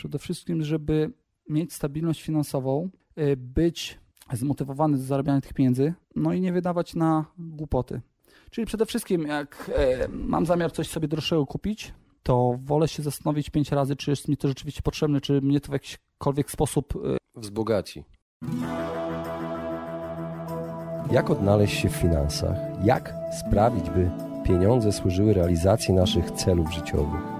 Przede wszystkim, żeby mieć stabilność finansową, y, być zmotywowany do zarabiania tych pieniędzy, no i nie wydawać na głupoty. Czyli przede wszystkim, jak e, mam zamiar coś sobie droższego kupić, to wolę się zastanowić pięć razy, czy jest mi to rzeczywiście potrzebne, czy mnie to w jakikolwiek sposób e, wzbogaci. Jak odnaleźć się w finansach? Jak sprawić, by pieniądze służyły realizacji naszych celów życiowych?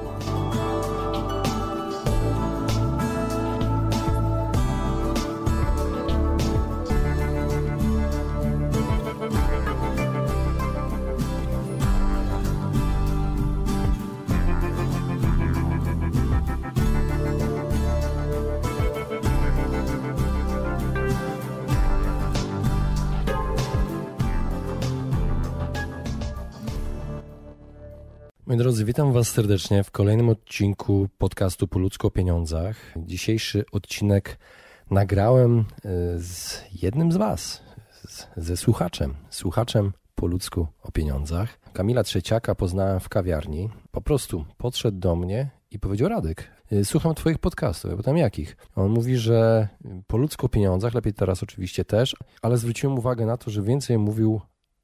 Witam Was serdecznie w kolejnym odcinku podcastu Po o pieniądzach. Dzisiejszy odcinek nagrałem e, z jednym z Was, ze słuchaczem, słuchaczem po ludzku o pieniądzach. Kamila Trzeciaka poznałem w kawiarni. Po prostu podszedł do mnie i powiedział: Radek, e, słucham Twoich podcastów. Ja pytam jakich? On mówi, że po ludzku o pieniądzach, lepiej teraz oczywiście też, ale zwróciłem uwagę na to, że więcej mówił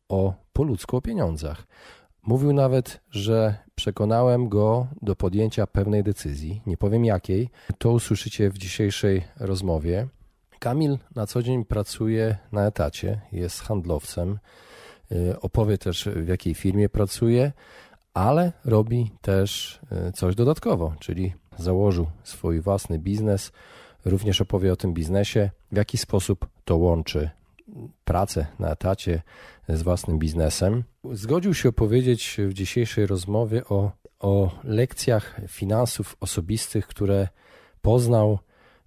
o po ludzku o pieniądzach. Mówił nawet, że przekonałem go do podjęcia pewnej decyzji, nie powiem jakiej. To usłyszycie w dzisiejszej rozmowie. Kamil na co dzień pracuje na etacie, jest handlowcem. Y, opowie też w jakiej firmie pracuje, ale robi też y, coś dodatkowo, czyli założył swój własny biznes. Również opowie o tym biznesie, w jaki sposób to łączy pracę na etacie z własnym biznesem. Zgodził się opowiedzieć w dzisiejszej rozmowie o, o lekcjach finansów osobistych, które poznał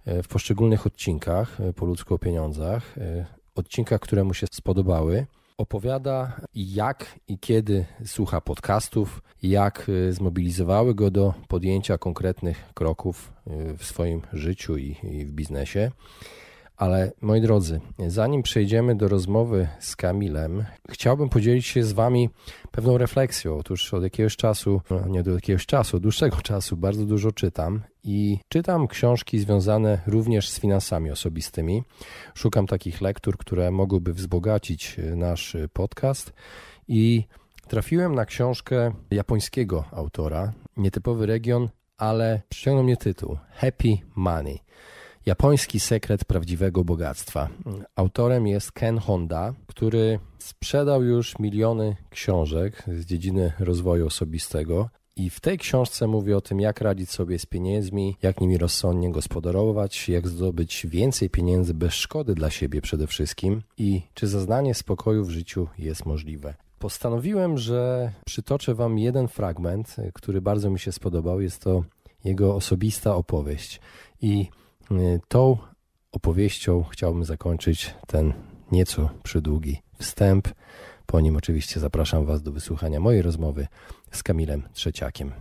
e, w poszczególnych odcinkach e, po ludzku o pieniądzach, e, odcinkach, które mu się spodobały. Opowiada, jak i kiedy słucha podcastów, jak zmobilizowały go do podjęcia konkretnych kroków w swoim życiu i, i w biznesie. Ale moi drodzy, zanim przejdziemy do rozmowy z Kamilem, chciałbym podzielić się z Wami pewną refleksją. Otóż od jakiegoś czasu, no nie do jakiegoś czasu, dłuższego czasu bardzo dużo czytam i czytam książki związane również z finansami osobistymi. Szukam takich lektur, które mogłyby wzbogacić nasz podcast i trafiłem na książkę japońskiego autora, nietypowy region, ale przyciągnął mnie tytuł Happy Money. Japoński sekret prawdziwego bogactwa. Autorem jest Ken Honda, który sprzedał już miliony książek z dziedziny rozwoju osobistego. I w tej książce mówi o tym, jak radzić sobie z pieniędzmi, jak nimi rozsądnie gospodarować, jak zdobyć więcej pieniędzy bez szkody dla siebie przede wszystkim i czy zaznanie spokoju w życiu jest możliwe. Postanowiłem, że przytoczę Wam jeden fragment, który bardzo mi się spodobał. Jest to jego osobista opowieść. I tą opowieścią chciałbym zakończyć ten nieco przydługi wstęp. Po nim oczywiście zapraszam Was do wysłuchania mojej rozmowy z Kamilem Trzeciakiem.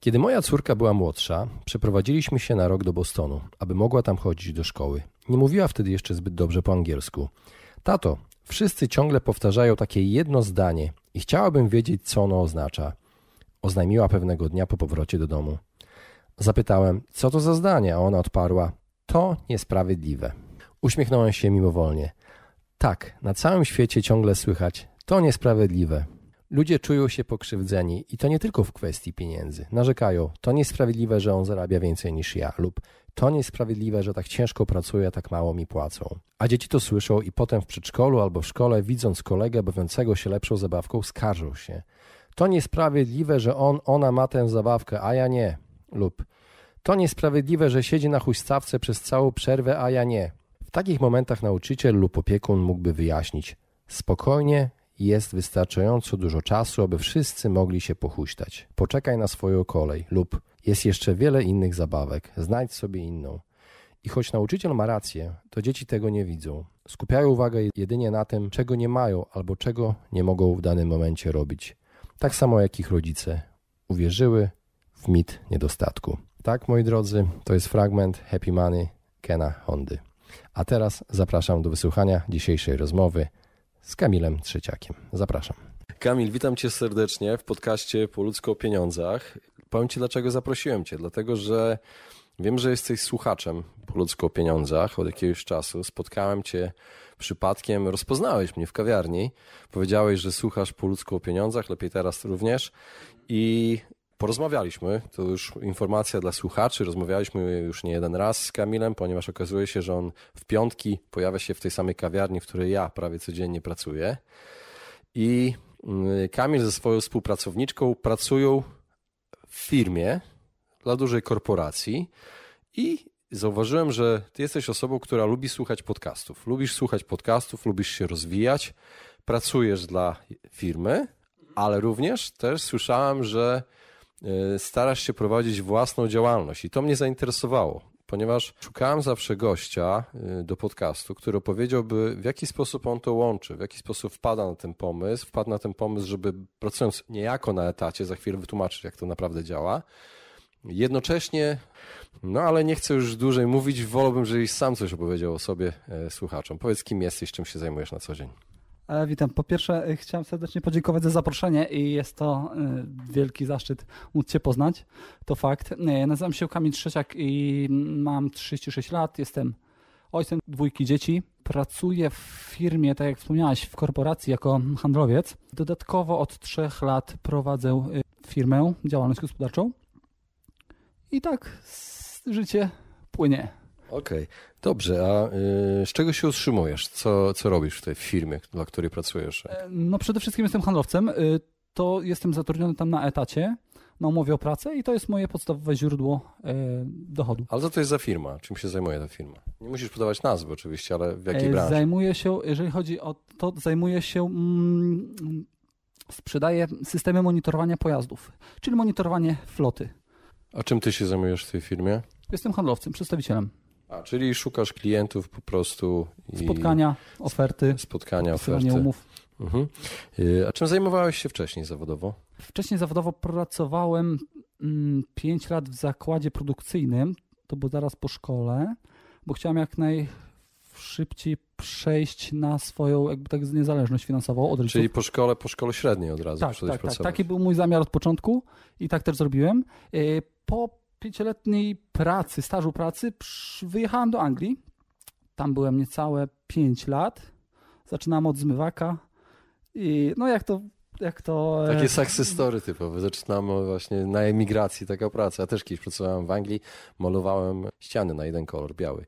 Kiedy moja córka była młodsza, przeprowadziliśmy się na rok do Bostonu, aby mogła tam chodzić do szkoły. Nie mówiła wtedy jeszcze zbyt dobrze po angielsku. Tato, wszyscy ciągle powtarzają takie jedno zdanie i chciałabym wiedzieć, co ono oznacza. Oznajmiła pewnego dnia po powrocie do domu. Zapytałem, co to za zdanie, a ona odparła: To niesprawiedliwe. Uśmiechnąłem się mimowolnie. Tak, na całym świecie ciągle słychać: To niesprawiedliwe. Ludzie czują się pokrzywdzeni i to nie tylko w kwestii pieniędzy. Narzekają: To niesprawiedliwe, że on zarabia więcej niż ja, lub to niesprawiedliwe, że tak ciężko pracuje, a tak mało mi płacą. A dzieci to słyszą i potem w przedszkolu albo w szkole, widząc kolegę bawiącego się lepszą zabawką, skarżą się. To niesprawiedliwe, że on, ona ma tę zabawkę, a ja nie. Lub to niesprawiedliwe, że siedzi na huśtawce przez całą przerwę, a ja nie. W takich momentach nauczyciel lub opiekun mógłby wyjaśnić: Spokojnie, jest wystarczająco dużo czasu, aby wszyscy mogli się pochuśtać. Poczekaj na swoją kolej lub jest jeszcze wiele innych zabawek, znajdź sobie inną. I choć nauczyciel ma rację, to dzieci tego nie widzą. Skupiają uwagę jedynie na tym, czego nie mają albo czego nie mogą w danym momencie robić. Tak samo jak ich rodzice uwierzyły w mit niedostatku. Tak, moi drodzy, to jest fragment Happy Money Kena Hondy. A teraz zapraszam do wysłuchania dzisiejszej rozmowy z Kamilem Trzeciakiem. Zapraszam. Kamil, witam cię serdecznie w podcaście Po ludzko o pieniądzach. Powiem ci, dlaczego zaprosiłem cię. Dlatego, że wiem, że jesteś słuchaczem Po ludzko o pieniądzach od jakiegoś czasu. Spotkałem cię przypadkiem, rozpoznałeś mnie w kawiarni. Powiedziałeś, że słuchasz Po ludzko o pieniądzach, lepiej teraz również. I porozmawialiśmy, to już informacja dla słuchaczy, rozmawialiśmy już nie jeden raz z Kamilem, ponieważ okazuje się, że on w piątki pojawia się w tej samej kawiarni, w której ja prawie codziennie pracuję. I mm, Kamil ze swoją współpracowniczką pracują w firmie dla dużej korporacji i zauważyłem, że ty jesteś osobą, która lubi słuchać podcastów. Lubisz słuchać podcastów, lubisz się rozwijać, pracujesz dla firmy, ale również też słyszałem, że starasz się prowadzić własną działalność. I to mnie zainteresowało, ponieważ szukałem zawsze gościa e, do podcastu, który opowiedziałby, w jaki sposób on to łączy, w jaki sposób wpada na ten pomysł, wpadł na ten pomysł, żeby pracując niejako na etacie, za chwilę wytłumaczyć, jak to naprawdę działa. Jednocześnie, no ale nie chcę już dłużej mówić, wolałbym, żebyś sam coś opowiedział o sobie e, słuchaczom. Powiedz, kim jesteś, czym się zajmujesz na co dzień. E, witam. Po pierwsze, e, chciałem serdecznie podziękować za zaproszenie i jest to e, wielki zaszczyt móc Cię poznać. To fakt. Nazywam się Kamil Trzeciak i mam 36 lat. Jestem ojcem dwójki dzieci. Pracuję w firmie, tak jak wspomniałeś, w korporacji jako handlowiec. Dodatkowo od trzech lat prowadzę firmę, działalność gospodarczą. I tak życie płynie. Okej, okay. dobrze. A y, z czego się utrzymujesz? Co, co robisz w tej firmie, dla której pracujesz? E, no przede wszystkim jestem handlowcem. Y, to jestem zatrudniony tam na etacie, na umowie o pracę i to jest moje podstawowe źródło y, dochodu. Ale co to jest za firma? Czym się zajmuje ta firma? Nie musisz podawać nazwy oczywiście, ale w jakiej e, branży? Zajmuję się, jeżeli chodzi o to, zajmuję się... Mm, sprzedaję systemy monitorowania pojazdów, czyli monitorowanie floty. A czym ty się zajmujesz w tej firmie? Jestem handlowcem, przedstawicielem. A, czyli szukasz klientów po prostu. Spotkania, oferty. Spotkania, oferty. umów. Mhm. Y, a czym zajmowałeś się wcześniej zawodowo? Wcześniej zawodowo pracowałem 5 mm, lat w zakładzie produkcyjnym. To było zaraz po szkole, bo chciałem jak najszybciej przejść na swoją jakby tak niezależność finansową od rodziców. Czyli po szkole, po szkole średniej od razu tak, tak, tak, Taki był mój zamiar od początku i tak też zrobiłem. Y, po pięcioletniej pracy, stażu pracy, wyjechałem do Anglii. Tam byłem niecałe 5 lat. Zaczynałem od zmywaka. I no jak to jak to... E, Takie success story typowe. Zaczynamy właśnie na emigracji, taka praca. Ja też kiedyś pracowałem w Anglii, malowałem ściany na jeden kolor, biały.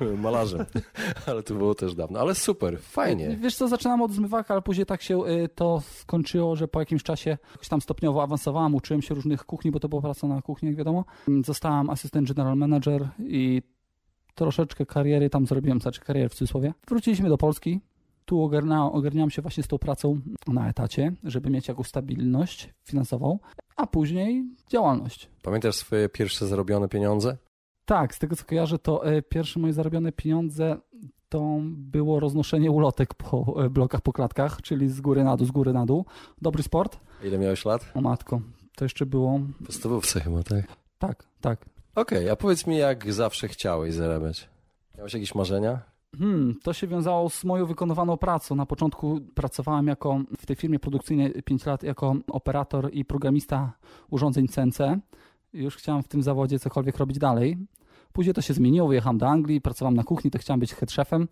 Malarzem. ale to było też dawno. Ale super, fajnie. Wiesz co, zaczynałem od zmywaka, ale później tak się y, to skończyło, że po jakimś czasie tam stopniowo awansowałem, uczyłem się różnych kuchni, bo to była praca na kuchni, jak wiadomo. Zostałem asystent general manager i troszeczkę kariery tam zrobiłem, znaczy karierę w cudzysłowie. Wróciliśmy do Polski, tu ogarnia, ogarniałem się właśnie z tą pracą na etacie, żeby mieć jakąś stabilność finansową, a później działalność. Pamiętasz swoje pierwsze zarobione pieniądze? Tak, z tego co kojarzę, to e, pierwsze moje zarobione pieniądze to było roznoszenie ulotek po e, blokach, po klatkach, czyli z góry na dół, z góry na dół. Dobry sport. Ile miałeś lat? O matko, to jeszcze było... W podstawówce chyba, tak? Tak, tak. Okej, okay, a powiedz mi, jak zawsze chciałeś zarabiać? Miałeś jakieś marzenia? Hmm, to się wiązało z moją wykonywaną pracą. Na początku pracowałem jako w tej firmie produkcyjnej 5 lat jako operator i programista urządzeń CNC. Już chciałem w tym zawodzie cokolwiek robić dalej. Później to się zmieniło, wyjechałem do Anglii, pracowałem na kuchni, to chciałem być head chefem,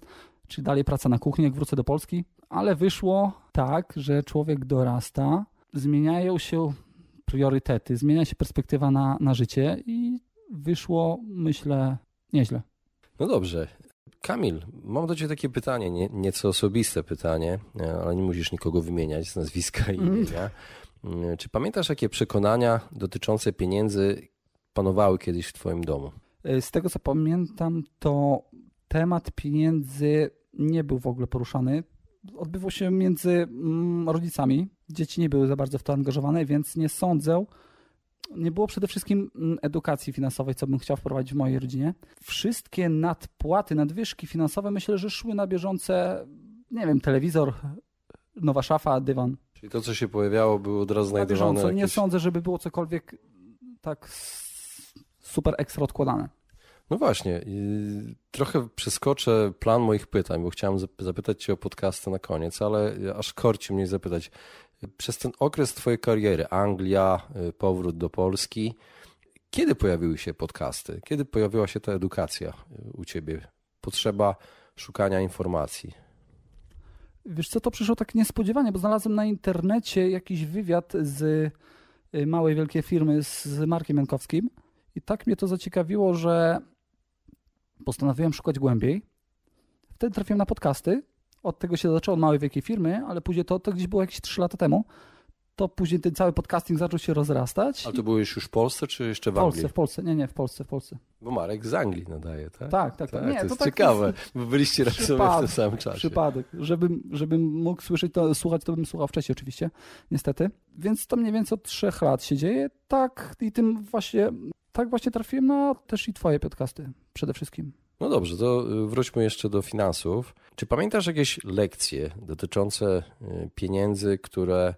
czyli dalej praca na kuchni, jak wrócę do Polski. Ale wyszło tak, że człowiek dorasta, zmieniają się priorytety, zmienia się perspektywa na, na życie i wyszło, myślę, nieźle. No dobrze. Kamil, mam do Ciebie takie pytanie, nie, nieco osobiste pytanie, e, ale nie musisz nikogo wymieniać z nazwiska i mhm. imienia. Mm, czy pamiętasz, jakie przekonania dotyczące pieniędzy panowały kiedyś w Twoim domu? E, z tego co pamiętam, to temat pieniędzy nie był w ogóle poruszany. odbywał się między mm, rodzicami. Dzieci nie były za bardzo w to angażowane, więc nie sądzę, nie było przede wszystkim mm, edukacji finansowej, co bym chciał wprowadzić w mojej rodzinie. Wszystkie nadpłaty, nadwyżki finansowe myślę, że szły na bieżące, nie wiem, telewizor, nowa szafa, dywan. Czyli to, co się pojawiało, było od razu znajdowane. bieżąco. Nie jakieś... sądzę, żeby było cokolwiek tak super ekstra odkładane. No właśnie, trochę przeskoczę plan moich pytań, bo chciałem zapytać Cię o podcasty na koniec, ale aż korci mnie zapytać. Przez ten okres Twojej kariery, Anglia, y, powrót do Polski, kiedy pojawiły się podcasty? Kiedy pojawiła się ta edukacja y, u Ciebie? Potrzeba szukania informacji. Wiesz co, to przyszło tak niespodziewanie, bo znalazłem na internecie jakiś wywiad z y, małej, wielkiej firmy z Markiem Jankowskim i tak mnie to zaciekawiło, że postanowiłem szukać głębiej. Wtedy trafiłem na podcasty. Od tego się zaczęło od małej, wielkiej firmy, ale później to, to gdzieś było jakieś 3 lata temu. To później ten cały podcasting zaczął się rozrastać. Ale to było już w Polsce, czy jeszcze w, w Polsce, W Polsce, nie, nie, w Polsce, w Polsce. Bo Marek z Anglii nadaje, tak? Tak, tak, tak. tak nie, to, to jest tak ciekawe, bo byliście razem w tym samym czasie. Przypadek. Żebym, żebym mógł słyszeć to, słuchać, to bym słuchał wcześniej oczywiście, niestety. Więc to mniej więcej od trzech lat się dzieje. Tak i tym właśnie tak właśnie trafiłem na też i twoje podcasty przede wszystkim. No dobrze, to y, wróćmy jeszcze do finansów. Czy pamiętasz jakieś lekcje dotyczące y, pieniędzy, które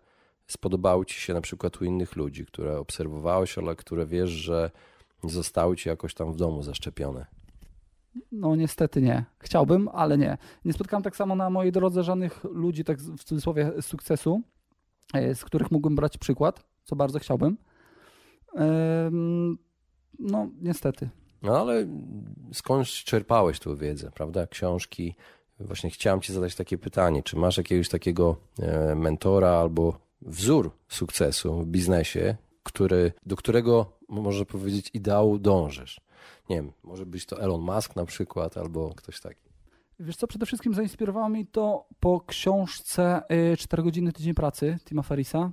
spodobały ci się na przykład u innych ludzi, które obserwowałeś, ale które wiesz, że zostały ci jakoś tam w domu zaszczepione? No niestety nie. Chciałbym, ale nie. Nie spotkałem tak samo na mojej drodze żadnych ludzi, tak w cudzysłowie, sukcesu, e, z których mógłbym brać przykład, co bardzo chciałbym. No, niestety. No ale skąd czerpałeś tą wiedzę, prawda? Książki. Właśnie chciałem Ci zadać takie pytanie: czy masz jakiegoś takiego e, mentora albo wzór sukcesu w biznesie, który, do którego, można powiedzieć, ideału dążysz? Nie wiem, może być to Elon Musk na przykład, albo ktoś taki. Wiesz co, przede wszystkim zainspirowało mi to po książce 4 e, godziny tydzień pracy Tima Ferrisa.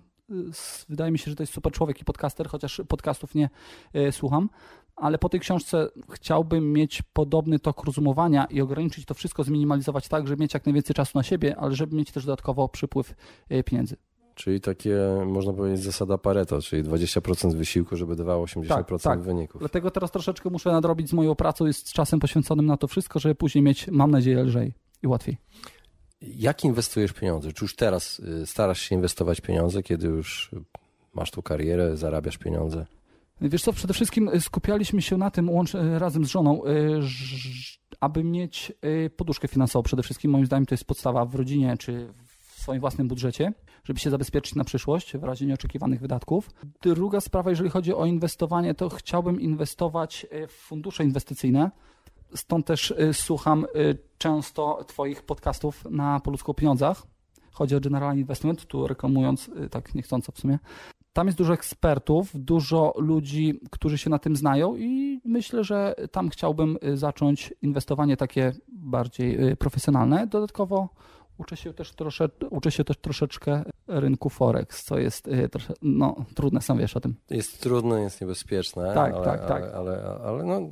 Wydaje mi się, że to jest super człowiek i podcaster, chociaż podcastów nie e, słucham, ale po tej książce chciałbym mieć podobny tok rozumowania i ograniczyć to wszystko, zminimalizować tak, żeby mieć jak najwięcej czasu na siebie, ale żeby mieć też dodatkowo przypływ e, pieniędzy. Czyli takie, można powiedzieć, zasada Pareto, czyli 20% wysiłku, żeby dawało 80% tak, tak. wyników. Dlatego teraz troszeczkę muszę nadrobić z moją pracą i z czasem poświęconym na to wszystko, żeby później mieć, mam nadzieję, lżej i łatwiej. Jak inwestujesz pieniądze? Czy już teraz y, starasz się inwestować pieniądze, kiedy już masz tą karierę, zarabiasz pieniądze? Wiesz co, przede wszystkim y, skupialiśmy się na tym łącz, y, razem z żoną, aby mieć poduszkę finansową. Przede wszystkim moim zdaniem to jest podstawa w rodzinie czy w swoim własnym budżecie, żeby się zabezpieczyć na przyszłość w razie nieoczekiwanych wydatków. Druga sprawa, jeżeli chodzi o inwestowanie, to chciałbym inwestować w fundusze inwestycyjne Stąd też y, słucham y, często Twoich podcastów na Poludzku pieniądzach. Chodzi o General Investment, tu reklamując y, tak niechcąco w sumie. Tam jest dużo ekspertów, dużo ludzi, którzy się na tym znają i myślę, że tam chciałbym zacząć inwestowanie takie bardziej profesjonalne. Dodatkowo uczę się też, trosze, uczę się też troszeczkę rynku Forex, co jest trosze, no, trudne, sam wiesz o tym. Jest trudne, jest niebezpieczne, tak, ale, tak, tak. ale, ale, ale no,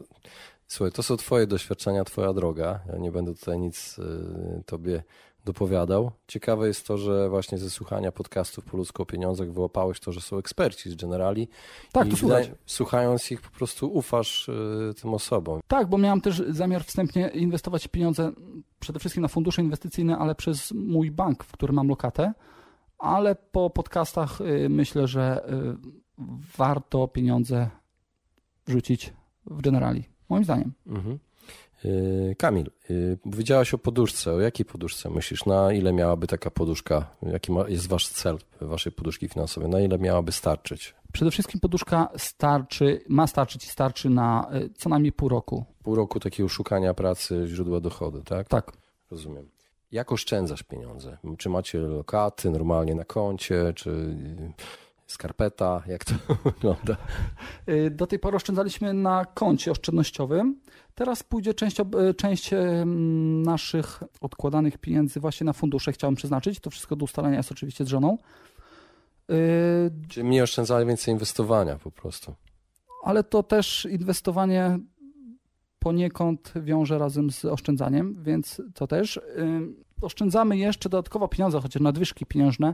Słuchaj, to są Twoje doświadczenia, Twoja droga. Ja nie będę tutaj nic y, Tobie dopowiadał. Ciekawe jest to, że właśnie ze słuchania podcastów po ludzko o pieniądzach wyłapałeś to, że są eksperci z Generali. Tak, to słuchaj. Słuchając ich po prostu ufasz y, tym osobom. Tak, bo miałem też zamiar wstępnie inwestować pieniądze przede wszystkim na fundusze inwestycyjne, ale przez mój bank, w którym mam lokatę. Ale po podcastach y, myślę, że warto pieniądze wrzucić w Generali moim zdaniem. Mhm. Y, Kamil, y, powiedziałaś o poduszce. O jakiej poduszce myślisz? Na ile miałaby taka poduszka? Jaki jest wasz cel waszej poduszki finansowej? Na ile miałaby starczyć? Przede wszystkim poduszka starczy, ma starczyć i starczy na y, co najmniej pół roku. Pół roku takiego szukania pracy, źródła dochodu, tak? Tak. Rozumiem. Jak oszczędzasz pieniądze? Czy macie lokaty normalnie na koncie, czy skarpeta? Jak to wygląda? Do tej pory oszczędzaliśmy na koncie oszczędnościowym. Teraz pójdzie część, y, część naszych odkładanych pieniędzy właśnie na fundusze. Chciałem przeznaczyć. To wszystko do ustalenia jest oczywiście z żoną. Y, Czyli mniej oszczędzania, więcej inwestowania po prostu. Ale to też inwestowanie poniekąd wiąże razem z oszczędzaniem, więc to też. oszczędzamy jeszcze dodatkowo pieniądze, chociaż nadwyżki pieniężne,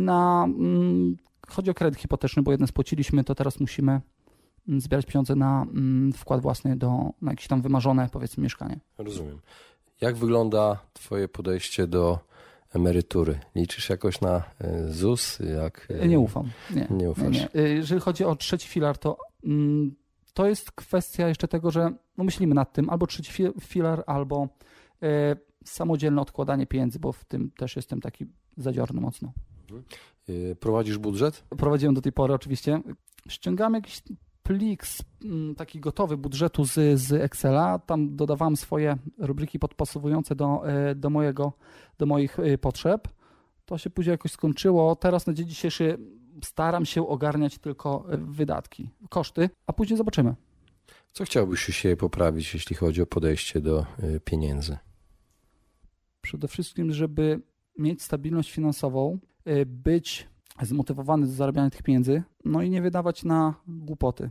na, chodzi o kredyt hipoteczny, bo jeden spłaciliśmy, to teraz musimy zbierać pieniądze na mm, wkład własny do, na jakieś tam wymarzone, powiedzmy, mieszkanie. Rozumiem. Jak wygląda Twoje podejście do emerytury? Liczysz jakoś na e, ZUS? Jak, e, Nie ufam. Nie, Nie ufasz. Nie, nie. Y, Jeżeli chodzi o trzeci filar, to mm, to jest kwestia jeszcze tego, że no myślimy nad tym, albo trzeci fi- filar, albo e, samodzielne odkładanie pieniędzy, bo w tym też jestem taki zadziorny mocno. E, Prowadzisz budżet? Prowadziłem do tej pory oczywiście. Ściągamy jakiś plik mm, taki gotowy budżetu z, z Excela. Tam dodawałem swoje rubryki podpasowujące do, e, do, mojego, do moich e, potrzeb. To się później jakoś skończyło. Teraz na dzień dzisiejszy staram się ogarniać tylko e, wydatki, koszty, a później zobaczymy. Co chciałbyś się poprawić, jeśli chodzi o podejście do pieniędzy? Przede wszystkim, żeby mieć stabilność finansową, być zmotywowany do zarabiania tych pieniędzy, no i nie wydawać na głupoty.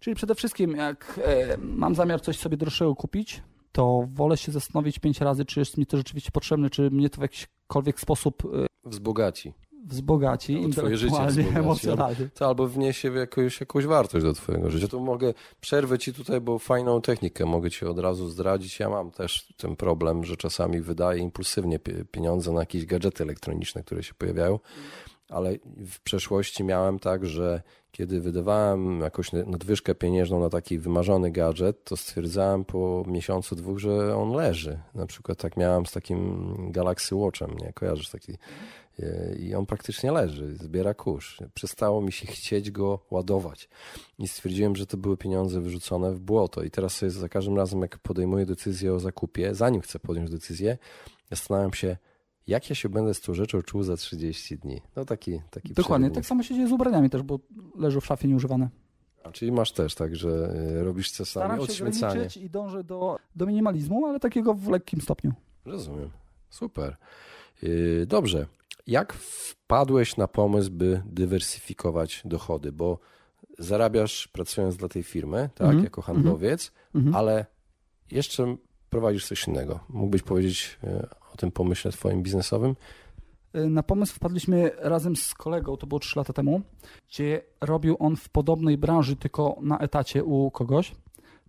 Czyli przede wszystkim, jak e, mam zamiar coś sobie droższego kupić, to wolę się zastanowić pięć razy, czy jest mi to rzeczywiście potrzebne, czy mnie to w jakikolwiek sposób e, Wzbogaci. wzbogaci, No, twoje życie wzbogaci, emocjonalnie. To albo wniesie jakąś, jakąś wartość do Twojego życia. To mogę przerwę Ci tutaj, bo fajną technikę mogę Ci od razu zdradzić. Ja mam też ten problem, że czasami wydaję impulsywnie pie- pieniądze na jakieś gadżety elektroniczne, które się pojawiają, ale w przeszłości miałem tak, że kiedy wydawałem jakąś nadwyżkę pieniężną na taki wymarzony gadżet, to stwierdzałem po miesiącu, dwóch, że on leży. Na przykład tak miałem z takim Galaxy Watchem, nie kojarzysz taki E, i on praktycznie leży, zbiera kurz. Przestało mi się chcieć go ładować i stwierdziłem, że to były pieniądze wyrzucone w błoto i teraz sobie za każdym razem, jak podejmuję decyzję o zakupie, zanim chcę podjąć decyzję, zastanawiam się, jak ja się będę z tą rzeczą czuł za 30 dni. No taki, taki Dokładnie, tak samo się dzieje z ubraniami też, bo leżą w szafie nieużywane. A, Czyli masz też tak, że e, robisz czasami Staram się odśmiecanie. i dążę do, do minimalizmu, ale takiego w lekkim stopniu. Rozumiem. Super. Yy, Dobrze. Jak wpadłeś na pomysł, by dywersyfikować dochody? Bo zarabiasz pracując dla tej firmy, tak, Mhm. jako handlowiec, Mhm. ale jeszcze prowadzisz coś innego. Mógłbyś powiedzieć yy, o tym pomyśle twoim biznesowym? Y, Na pomysł wpadliśmy razem z kolegą, to było 3 lata temu, gdzie robił on w podobnej branży, tylko na etacie u kogoś.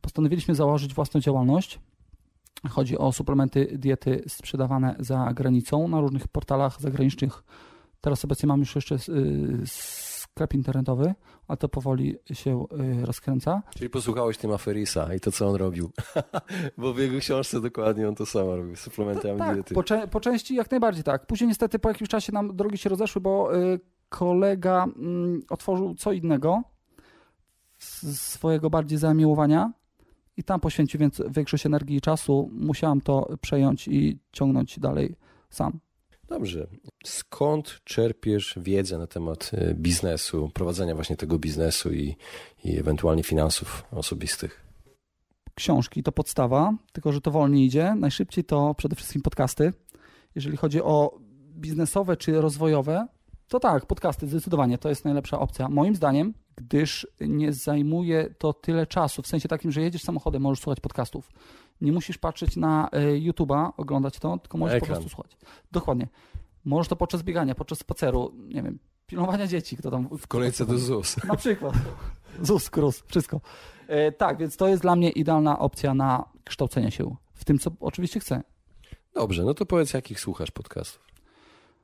Postanowiliśmy założyć własną działalność. Chodzi o suplementy diety sprzedawane za granicą na różnych portalach zagranicznych. Teraz obecnie mam już jeszcze y, sklep internetowy, a to powoli się y, rozkręca. Czyli posłuchałeś tym Aferisa i to, co on robił. Bo w jego książce dokładnie on to samo robił, suplementami tak, diety. po, cze- po części jak najbardziej tak. Później niestety po jakimś czasie nam drogi się rozeszły, bo y, kolega mm, otworzył co innego z swojego bardziej zamiłowania i tam poświęcił więc większość energii i czasu. Musiałem to przejąć i ciągnąć dalej sam. Dobrze. Skąd czerpiesz wiedzę na temat e, biznesu, prowadzenia właśnie tego biznesu i, i ewentualnie finansów osobistych? Książki to podstawa, tylko że to wolniej idzie. Najszybciej to przede wszystkim podcasty. Jeżeli chodzi o biznesowe czy rozwojowe, to tak, podcasty zdecydowanie to jest najlepsza opcja. Moim zdaniem, gdyż nie zajmuje to tyle czasu, w sensie takim, że jedziesz samochodem, możesz słuchać podcastów. Nie musisz patrzeć na e, YouTube'a, oglądać to, tylko możesz Ekran. po prostu słuchać. Dokładnie. Możesz to podczas biegania, podczas spaceru, nie wiem, pilnowania dzieci, kto tam... W kolejce do ZUS. Na przykład. ZUS, KRUS, wszystko. E, tak, więc to jest dla mnie idealna opcja na kształcenie się w tym, co oczywiście chcę. Dobrze, no to powiedz, jakich słuchasz podcastów.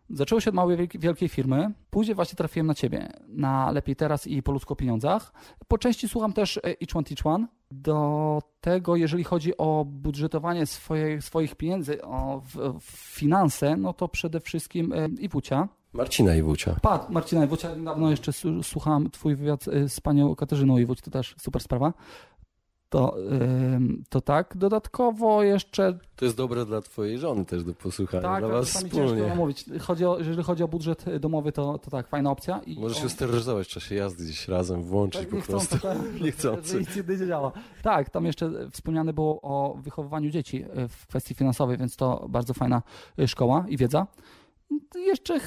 Zaczęło się od małej, wielkiej, firmy. Później właśnie trafiłem na ciebie, na Lepiej Teraz i po ludzko o pieniądzach. Po części słucham też Each One Teach One. Do tego, jeżeli chodzi o budżetowanie swoje, swoich pieniędzy, o w, w finanse, no to przede wszystkim e, Iwucia. Marcina Iwucia. Pat, Marcina Iwucia, niedawno jeszcze słuchałem twój wywiad e, z panią Katarzyną Iwuć, to też super sprawa. To, to tak. Dodatkowo jeszcze To jest dobre dla twojej żony też do posłuchania, tak, dla was wspólnie. namówić. Chodzi o, jeżeli chodzi o budżet domowy, to, to tak, fajna opcja. I Możesz się on- steroryzować w czasie jazdy gdzieś razem, włączyć tak, po prostu. Niechcący. nic nie działa. Tak, tam jeszcze wspomniane było o wychowywaniu dzieci e, w kwestii finansowej, więc to bardzo fajna e, szkoła i wiedza. Jeszcze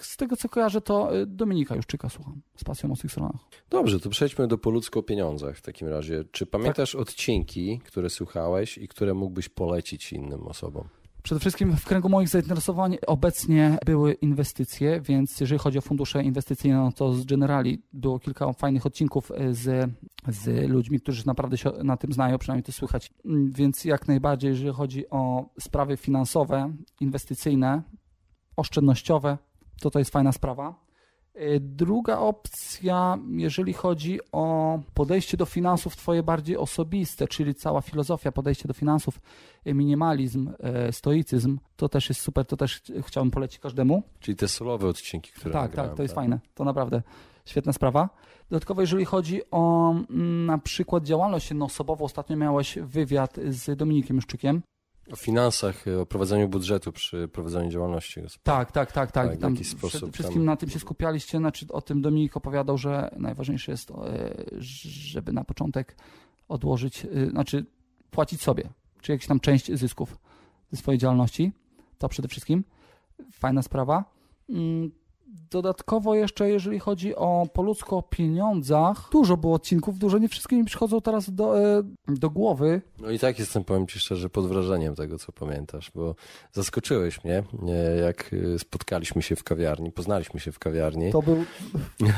z tego, co kojarzę, to e, Dominika Juszczyka słucham z pasją o tych stronach. Dobrze, to przejdźmy do po ludzko o pieniądzach w takim razie. Czy pamiętasz odcinki, które słuchałeś i które mógłbyś polecić innym osobom? Przede wszystkim w kręgu moich zainteresowań obecnie były inwestycje, więc jeżeli chodzi o fundusze inwestycyjne, no to z Generali było kilka fajnych odcinków z, z ludźmi, którzy naprawdę się na tym znają, przynajmniej to słychać. Więc jak najbardziej, jeżeli chodzi o sprawy finansowe, inwestycyjne, oszczędnościowe, to to jest fajna sprawa. Y, druga opcja, jeżeli chodzi o podejście do finansów twoje bardziej osobiste, czyli cała filozofia, podejście do finansów, y, minimalizm, y, stoicyzm, to też jest super, to też chciałbym polecić każdemu. Czyli te solowe odcinki, które Tak, nagrałem, tak, to jest tak? fajne, to naprawdę świetna sprawa. Dodatkowo, jeżeli chodzi o mm, na przykład działalność jednoosobową, ostatnio miałeś wywiad z Dominikiem Juszczykiem, o finansach, o prowadzeniu budżetu przy prowadzeniu działalności Tak, tak, tak, tak. tak tam sposób, przede wszystkim tam... na tym się skupialiście. Znaczy, o tym Dominik opowiadał, że najważniejsze jest, e, żeby na początek odłożyć, e, znaczy płacić sobie, czy jakąś tam część zysków ze swojej działalności. To przede wszystkim fajna sprawa. Dodatkowo jeszcze, jeżeli chodzi o po ludzko o pieniądzach, dużo było odcinków, dużo, nie wszystkie mi przychodzą teraz do, e, do głowy. No i tak jestem, powiem Ci szczerze, pod wrażeniem tego, co pamiętasz, bo zaskoczyłeś mnie, jak e, spotkaliśmy się w kawiarni, poznaliśmy się w kawiarni. To był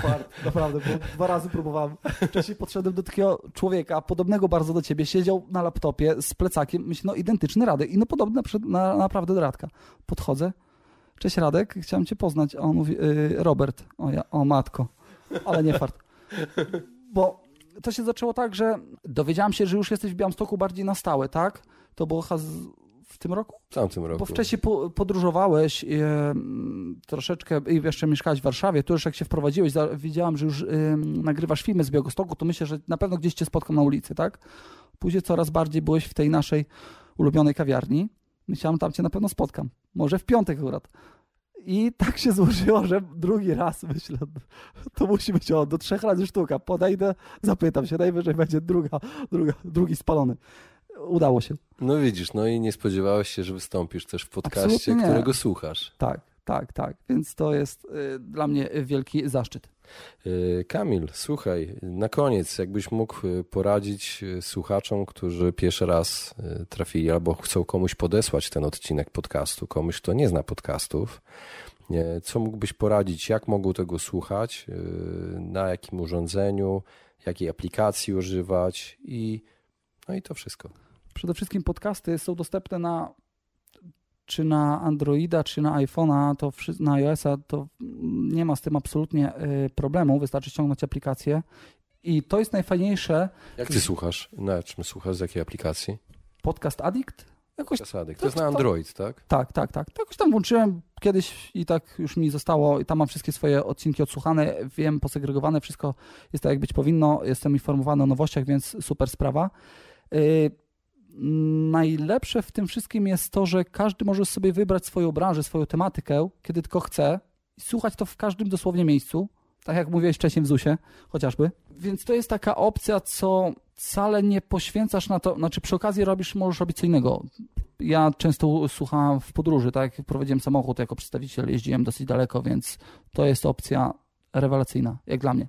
fart, naprawdę, bo dwa razy próbowałem. Wcześniej podszedłem do takiego człowieka, podobnego bardzo do Ciebie, siedział na laptopie z plecakiem, myślę, no identyczny Radek i no podobny na, na, naprawdę do Radka. Podchodzę, Cześć Radek, chciałem cię poznać. A on mówi, yy, Robert, o, ja, o matko, ale nie fart. Bo to się zaczęło tak, że dowiedziałem się, że już jesteś w Białymstoku bardziej na stałe, tak? To było w tym roku? W tamtym roku. Bo wcześniej po, podróżowałeś e, troszeczkę i jeszcze mieszkałeś w Warszawie. Tu już jak się wprowadziłeś, za, widziałam, że już e, nagrywasz filmy z Białegostoku, to myślę, że na pewno gdzieś cię spotkam na ulicy, tak? Później coraz bardziej byłeś w tej naszej ulubionej kawiarni. Myślałem, tam cię na pewno spotkam. Może w piątek akurat. I tak się złożyło, że drugi raz myślę, to musi być o, do trzech razy sztuka. Podejdę, zapytam się, najwyżej będzie druga, druga, drugi spalony. Udało się. No widzisz, no i nie spodziewałeś się, że wystąpisz też w podcaście, którego słuchasz. Tak, tak, tak. Więc to jest y, dla mnie wielki zaszczyt. Y, Kamil, słuchaj, na koniec, jakbyś mógł y, poradzić słuchaczom, którzy pierwszy raz trafili albo chcą komuś podesłać ten odcinek podcastu, komuś, kto nie zna podcastów, co mógłbyś poradzić, jak mogą tego słuchać, na jakim urządzeniu, jakiej aplikacji używać i no i to wszystko. Przede wszystkim podcasty są dostępne na czy na Androida, czy na iPhone'a, to na iOS-a, to nie ma z tym absolutnie y, problemu. Wystarczy ściągnąć aplikację. I to jest najfajniejsze. Jak ty słuchasz? Na czym słuchasz? Z jakiej aplikacji? Podcast Addict? Jakoś, Podcast Addict. To jest na Android, tak? Tak, tak, tak. Jakoś tam włączyłem kiedyś i tak już mi zostało. I tam mam wszystkie swoje odcinki odsłuchane, wiem, posegregowane, wszystko jest tak, jak być powinno. Jestem informowany o nowościach, więc super sprawa. Najlepsze w tym wszystkim jest to, że każdy może sobie wybrać swoją branżę, swoją tematykę, kiedy tylko chce i słuchać to w każdym dosłownie miejscu, tak jak mówiłeś wcześniej w ZUSie chociażby. Więc to jest taka opcja, co wcale nie poświęcasz na to, znaczy przy okazji robisz, możesz robić co innego. Ja często słucham w podróży, tak, prowadziłem samochód jako przedstawiciel, jeździłem dosyć daleko, więc to jest opcja rewelacyjna, jak dla mnie.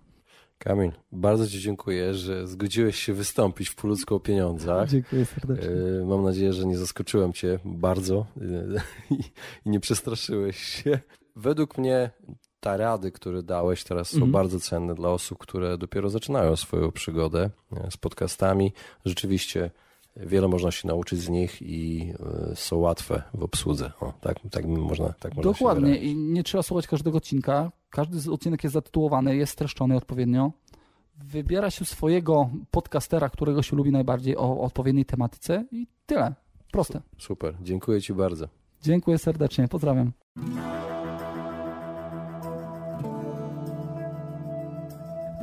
Kamil, bardzo Ci dziękuję, że zgodziłeś się wystąpić w Poludzko o pieniądzach. Dziękuję serdecznie. E, mam nadzieję, że nie zaskoczyłem Cię bardzo e, i nie przestraszyłeś się. Według mnie te rady, które dałeś teraz są mhm. bardzo cenne dla osób, które dopiero zaczynają swoją przygodę e, z podcastami. Rzeczywiście wiele można się nauczyć z nich i są łatwe w obsłudze. O, tak, tak można tak można Dokładnie i nie trzeba słuchać każdego odcinka. Każdy odcinek jest zatytułowany, jest streszczony odpowiednio. Wybiera się swojego podcastera, którego się lubi najbardziej o odpowiedniej tematyce i tyle. Proste. Super, dziękuję Ci bardzo. Dziękuję serdecznie, pozdrawiam.